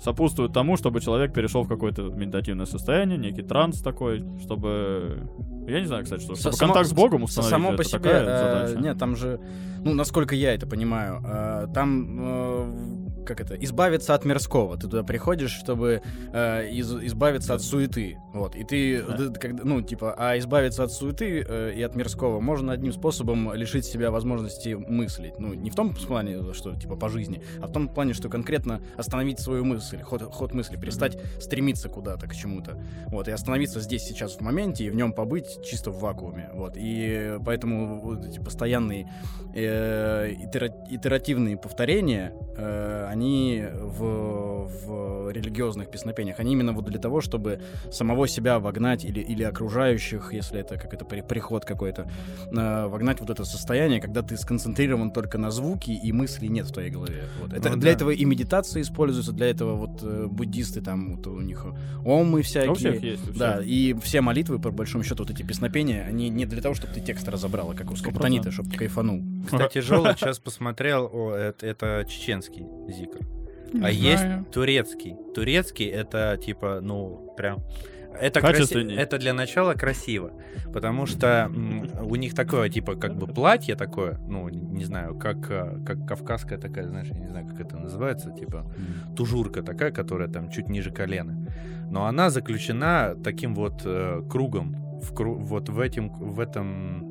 сопутствуют тому, чтобы человек перешел в какое-то медитативное состояние, некий транс такой, чтобы... Я не знаю, кстати, что, чтобы Само- контакт с Богом установить. Само это по себе, такая э, задача. нет, там же, ну, насколько я это понимаю, э, там, э, как это, избавиться от мирского. Ты туда приходишь, чтобы э, из- избавиться от суеты, вот. И ты, Да. когда- ну, типа, а избавиться от суеты э, и от мирского можно одним способом лишить себя возможности мыслить. Ну, не в том плане, что, типа, по жизни, а в том плане, что конкретно остановить свою мысль, ход, ход мысли, перестать стремиться куда-то, к чему-то. Вот, и остановиться здесь, сейчас, в моменте, и в нем побыть чисто в вакууме. Вот, и поэтому вот эти постоянные э, itera- итеративные повторения, э, они в, в религиозных песнопениях, они именно вот для того, чтобы самого себя вогнать или, или окружающих, если это как это при- приход какой-то, э, вогнать вот это состояние, когда ты сконцентрирован только на звуке и мыслей нет в твоей голове. Вот. Это, Ну для да. этого и медитация используется, для этого вот э, буддисты там, вот у них омы всякие. У всех есть. у Да, всех. и все молитвы, по большому счету, вот эти песнопения, они не для того, чтобы ты текст разобрал, а как у скриптонита, чтобы ты кайфанул. Кстати, Жолудь сейчас посмотрел, о, это, это чеченский зикр. А Не есть знаю. турецкий. Турецкий это типа, ну, прям... Это, краси- это для начала красиво, потому что у них такое, типа, как бы платье такое, ну, не знаю, как, а, как кавказская такая, знаешь, я не знаю, как это называется, типа, тужурка такая, которая там чуть ниже колена. Но она заключена таким вот э, кругом, в кру- вот в, этим, в этом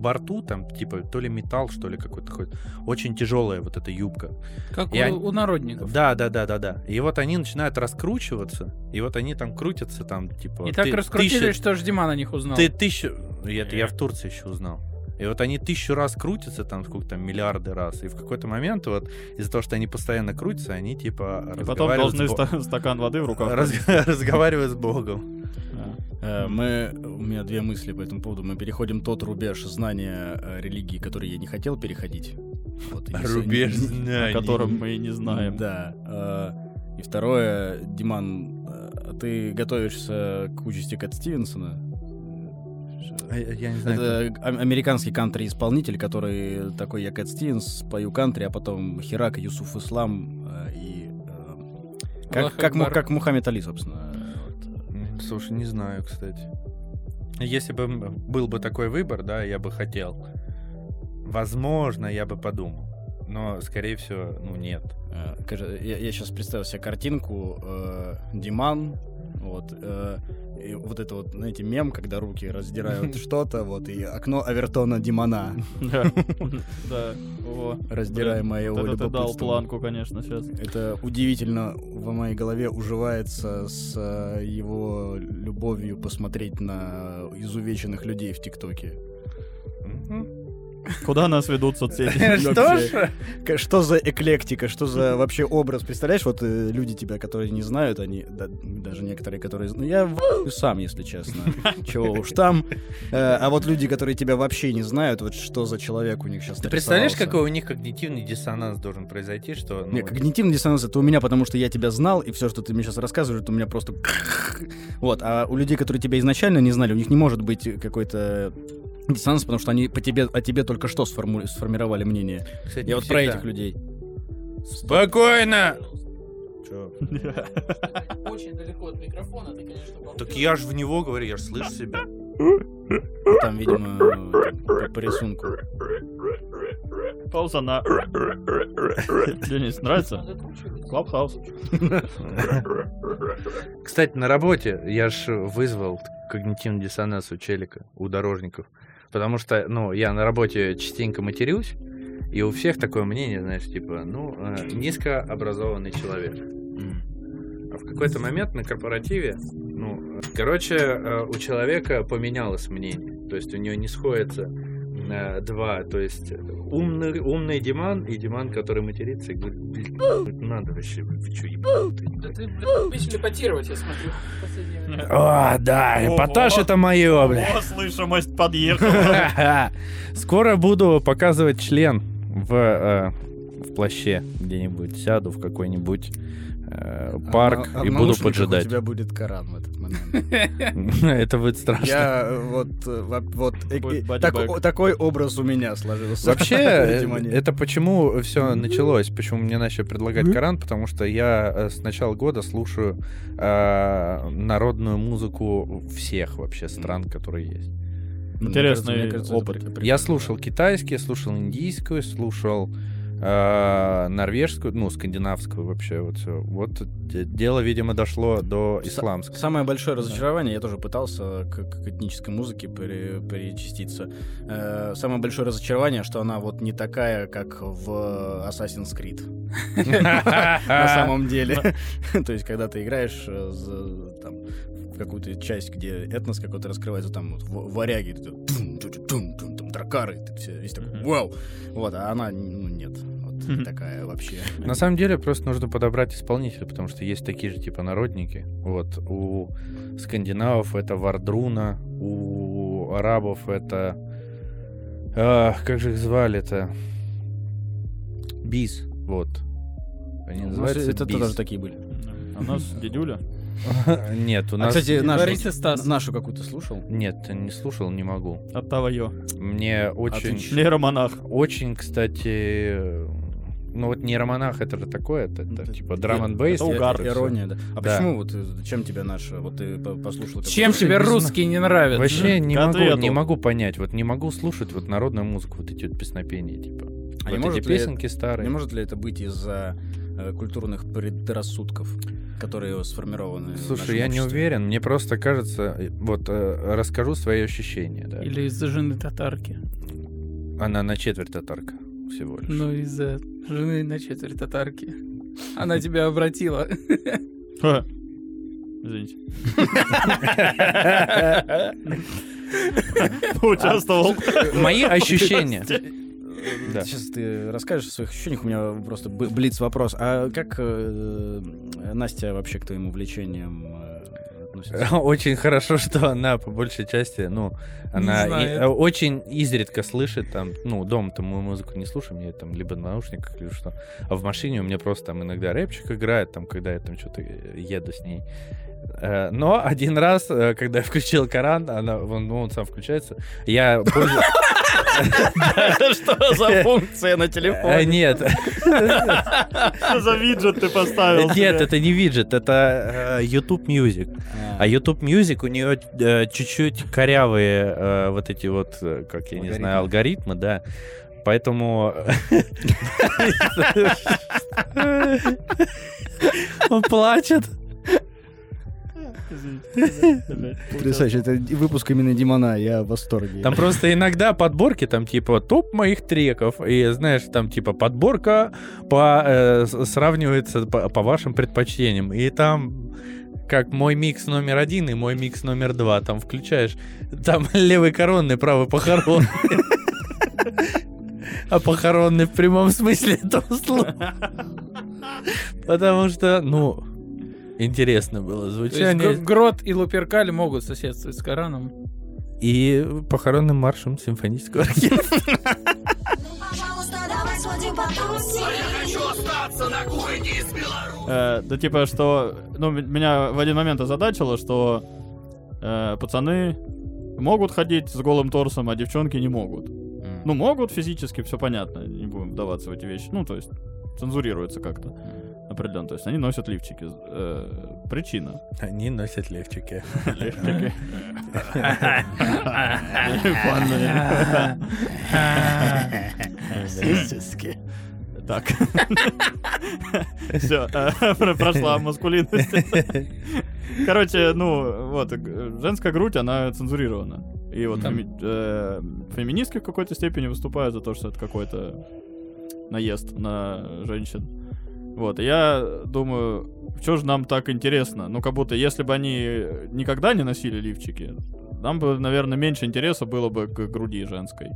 борту, там, типа, то ли металл, что ли, какой-то ходит. Очень тяжелая вот эта юбка. Как И у, они- у народников. Да, да, да, да, да. И вот они начинают раскручиваться, и вот они там крутятся, там, типа... И так ты- раскрутили, тысяча- что ж Дима на них узнал. Ты тысячу... Это я в Турции еще узнал. И вот они тысячу раз крутятся, там сколько там, миллиарды раз. И в какой-то момент вот из-за того, что они постоянно крутятся, они типа И потом должны с стакан воды в руках. раз- разговаривают с Богом. Э, Мы, у меня две мысли по этому поводу. Мы переходим тот рубеж знания э, религии, который я не хотел переходить. Вот, Рубеж не- знаний. О котором мы и не знаем. Да. э, И второе, Диман, ты готовишься к участи Кэт Стивенсона? А Я не знаю. кто- Это а- американский кантри-исполнитель, который такой, я Кэт Стивенс, пою кантри, а потом Хирак, Юсуф Ислам и... Как, как, как Мухаммед Али, собственно. Слушай, не знаю, кстати. Если бы был бы такой выбор, да, я бы хотел. Возможно, я бы подумал. Но, скорее всего, ну нет. Э, каже- Я, сейчас представил себе картинку э, Диман, вот, э, и вот это вот, знаете, мем, когда руки раздирают что-то, вот, и окно Авертона Димана, Да. Раздираемое его это дал планку, конечно, сейчас. Это удивительно в моей голове уживается с э, его любовью посмотреть на изувеченных людей в ТикТоке. Куда нас ведут соцсети? Что ж? Что за эклектика, что за вообще образ? Представляешь, вот э, люди тебя, которые не знают, они, да, даже некоторые, которые... Ну, я сам, если честно. Чего уж там. Э, А вот люди, которые тебя вообще не знают, вот что за человек у них сейчас Ты представляешь, какой у них когнитивный диссонанс должен произойти, что... ну, Не, когнитивный диссонанс это у меня, потому что я тебя знал, и все, что ты мне сейчас рассказываешь, это у меня просто... Вот, а у людей, которые тебя изначально не знали, у них не может быть какой-то диссонанс, потому что они по тебе, о тебе только что сформу- сформировали мнение. кстати, Я вот про всегда. этих людей. Спокойно! Очень далеко от микрофона, ты, конечно, Так я же в него говорю, я же слышу себя. Там, видимо, по, по рисунку. Пауза на... Денис, нравится? Клабхаус. Кстати, на работе я ж вызвал когнитивный диссонанс у челика, у дорожников. Потому что, ну, я на работе частенько матерюсь, и у всех такое мнение, знаешь, типа, ну, э, низкообразованный человек. А в какой-то момент на корпоративе, ну, короче, э, у человека поменялось мнение. То есть у него не сходятся э, два, то есть умный, умный Диман и Диман, который матерится и говорит, блин, надо вообще, вы что, ебанутые?» Да ты, блядь, начали я смотрю. О, да, Ого. эпатаж это мое, бля. О, слышимость подъехала. Скоро буду показывать член в, э, в плаще где-нибудь. Сяду в какой-нибудь э, парк А- а и буду поджидать. У тебя будет Коран в этот момент. Это будет страшно. Я э, вот, э, во- вот э, э, такой образ у меня сложился. Вообще, э, это почему все началось, почему мне начали предлагать. Коран, потому что я э, с начала года слушаю э, народную музыку всех вообще стран, которые есть. Интересный опыт. Я слушал китайский, слушал индийскую, слушал э, норвежскую, ну, скандинавскую вообще. Вот, всё. вот дело, видимо, дошло до исламской. Самое большое разочарование, я тоже пытался к, к этнической музыке при- причаститься. Э, самое большое разочарование, что она вот не такая, как в Assassin's Creed. На самом деле. То есть, когда ты играешь э, там, в какую-то часть, где этнос какой-то раскрывается, там варяги, там дракары, ты все, весь такой, вау! Вот, а она, ну, нет. Вот такая вообще. На самом деле просто нужно подобрать исполнителя, потому что есть такие же типа народники. Вот у скандинавов это Вардруна, у арабов это а, как же их звали-то? Бис, вот. Они У нас называются это Бис. тоже такие были. А у нас дедюля. Нет, у А, нас... кстати, нашу, Стас. нашу какую-то слушал? Нет, не слушал, не могу. От Тавайо. Мне очень... Нейромонах. Очень, кстати... Ну вот нейромонах это же такое, это, это Это- типа драм н бейс. это угар. Ирония, да. А Да. почему вот э, чем тебя наша? Вот ты по- послушал. Чем тебе русские не нравятся? Вообще не могу, не могу понять. Вот не могу слушать вот народную музыку, вот эти вот песнопения, типа. А вот не эти может ли песенки старые. Не может ли это быть из-за культурных предрассудков? которые сформированы. Слушай, я не уверен, мне просто кажется, э, вот э, расскажу свои ощущения, да. Или из-за жены татарки. Она на четверть татарка всего лишь. Ну, из-за жены на четверть татарки. Она тебя обратила. Извините. Поучаствовал. Мои ощущения. Да. Сейчас ты расскажешь о своих ощущениях. У меня просто блиц вопрос. А как э, Настя вообще к твоим увлечениям э, относится? Очень хорошо, что она по большей части, ну, она и- э, очень изредка слышит там, ну, дома-то мы музыку не слушаем, я там либо на наушниках, либо что. А в машине у меня просто там иногда рэпчик играет, там, когда я там что-то еду с ней. Э, Но один раз, э, когда я включил Коран, она, он, ну, он сам включается, я пользуюсь... Что за функция на Э, телефоне? Нет, Что за виджет ты поставил? нет, себе? это не виджет, это э, YouTube Music. А YouTube Music у нее э, чуть-чуть корявые э, вот эти вот, э, как я не знаю, алгоритмы, да. Поэтому... Он плачет. Потрясающе. Это выпуск именно Димона. Я в восторге. Там просто иногда подборки, там типа топ моих треков, и знаешь, там типа подборка по, э, сравнивается по, по вашим предпочтениям, и там как мой микс номер один и мой микс номер два, там включаешь, там левый коронный, правый похоронный. А похоронный в прямом смысле этого слова. Потому что, ну, интересно было То есть звучание. Гр- Грот и Луперкаль могут соседствовать с Кораном. И похоронным маршем симфонического оркестра. Э, Да типа, что... Ну, меня в один момент озадачило, что э, пацаны могут ходить с голым торсом, а девчонки не могут. Ну, могут физически, все понятно, не будем вдаваться в эти вещи. Ну, то есть, цензурируется как-то определенно. То есть, они носят лифчики. Э, Причина. Они носят левчики. Лифчики. Так. Все, прошла маскулинность. Короче, ну, вот, э, женская грудь, она цензурирована. И вот э, феминистки в какой-то степени выступают за то, что это какой-то наезд на женщин. Вот, я думаю, что же нам так интересно? Ну, как будто, если бы они никогда не носили лифчики, нам бы, наверное, меньше интереса было бы к груди женской.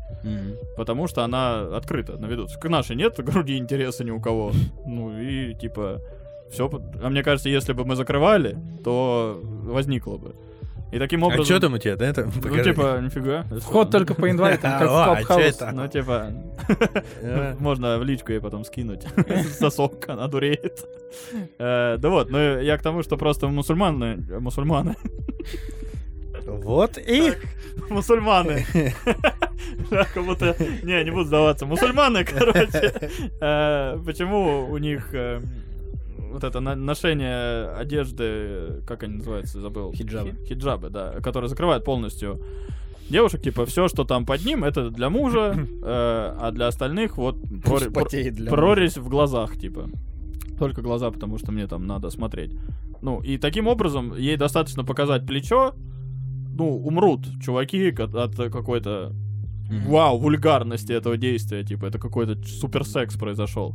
Потому что она открыта на виду. К нашей нет груди интереса ни у кого. Ну и типа все. А мне кажется, если бы мы закрывали, то возникло бы. И таким А образом. что там у тебя, да? это? Ну, типа, нифига. Вход только по инвайтам, как в А, Клабхаус. чё это? Ну, типа, А. можно в личку ей потом скинуть. Сосок, она дуреет. Э, Да вот, ну я к тому, что просто мусульманы, мусульманы, Вот и... мусульманы. Как будто... Не, не буду сдаваться. Мусульманы, короче. э, Почему у них э, вот это на- ношение одежды, как они называются, забыл. Хиджабы. Хи- Хиджабы, да, которые закрывают полностью девушек, типа, все, что там под ним, это для мужа, э, а для остальных вот прори- пр- потеет для прорезь в глазах, типа. Только глаза, потому что мне там надо смотреть. Ну, и таким образом ей достаточно показать плечо, ну, умрут чуваки от какой-то вау, вульгарности этого действия, типа, это какой-то суперсекс произошел.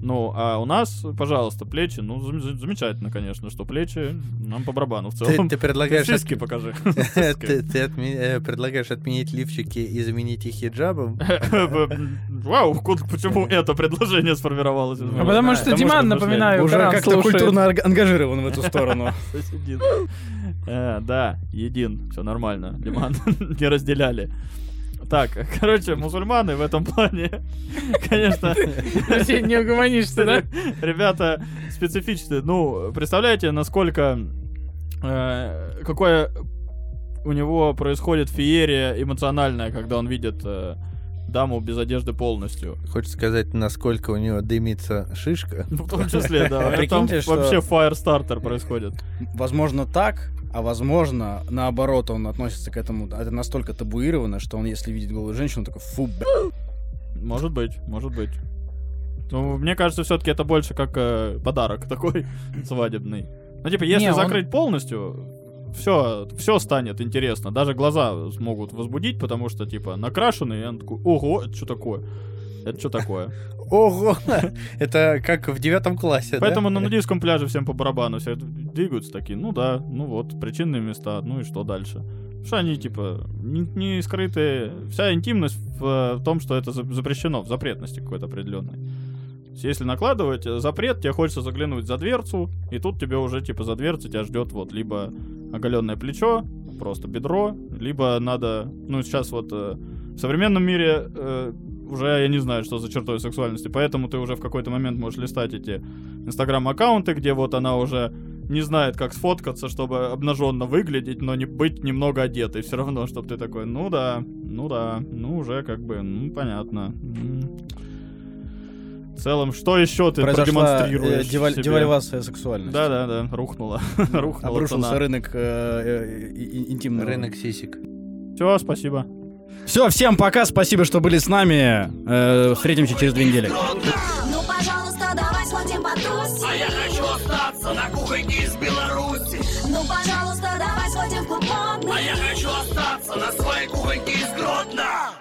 Ну, а у нас, пожалуйста, плечи, ну, зам- зам- замечательно, конечно, что плечи нам по барабану в Ты, целом. ты предлагаешь... Сиськи покажи. Ты, ты отме- э, предлагаешь отменить лифчики и заменить их хиджабом? Вау, куда- почему это предложение сформировалось? А потому что Диман, напоминаю, Уже как-то культурно ан- ангажирован в эту сторону. Э, Да, един, все нормально. Диман не разделяли. Так, короче, мусульманы в этом плане, конечно, Ты не угомонишься, да? ребята специфичные. Ну, представляете, насколько э, какое у него происходит феерия эмоциональная, когда он видит э, даму без одежды полностью. Хочешь сказать, насколько у него дымится шишка? Ну, в том числе, да. Там вообще фаерстартер происходит. Возможно, так, а возможно, наоборот, он относится к этому. Это настолько табуировано, что он, если видит голую женщину, такой фу, бля». Может быть, может быть. Ну, мне кажется, все-таки это больше как э, подарок такой свадебный. Ну, типа, если Не, он- закрыть полностью, все, все станет интересно. Даже глаза смогут возбудить, потому что, типа, накрашенный, и он такой, ого, это что такое? Это что такое? Ого! Это как в девятом классе? Поэтому на нудистском пляже всем по барабану все двигаются такие, ну да, ну вот, причинные места, ну и что дальше? Потому что они, типа, не, не скрытые. Вся интимность в, э, том, что это за- запрещено, в запретности какой-то определенной. Если накладывать запрет, тебе хочется заглянуть за дверцу, и тут тебе уже, типа, за дверцей тебя ждет вот либо оголенное плечо, просто бедро, либо надо, ну, сейчас вот э, в современном мире э, уже я не знаю, что за чертой сексуальности, поэтому ты уже в какой-то момент можешь листать эти инстаграм-аккаунты, где вот она уже не знает, как сфоткаться, чтобы обнаженно выглядеть, но не быть немного одетой все равно, чтобы ты такой, ну да, ну да, ну уже как бы, ну понятно. В целом, что еще ты Произошла э, продемонстрируешь деваль- себе? девальвация сексуальности. Да-да-да, рухнула. рухнула Обрушился цена. рынок э, э, и- и- интимного. Рынок сисек. Все, спасибо. Все, всем пока, спасибо, что были с нами. Э, встретимся через две недели. Ну, пожалуйста, давай сходим потусим. А я хочу остаться на кухне из Беларуси. Ну, пожалуйста, давай сходим в клуб модный. А я хочу остаться на своей кухоньке из Гродно.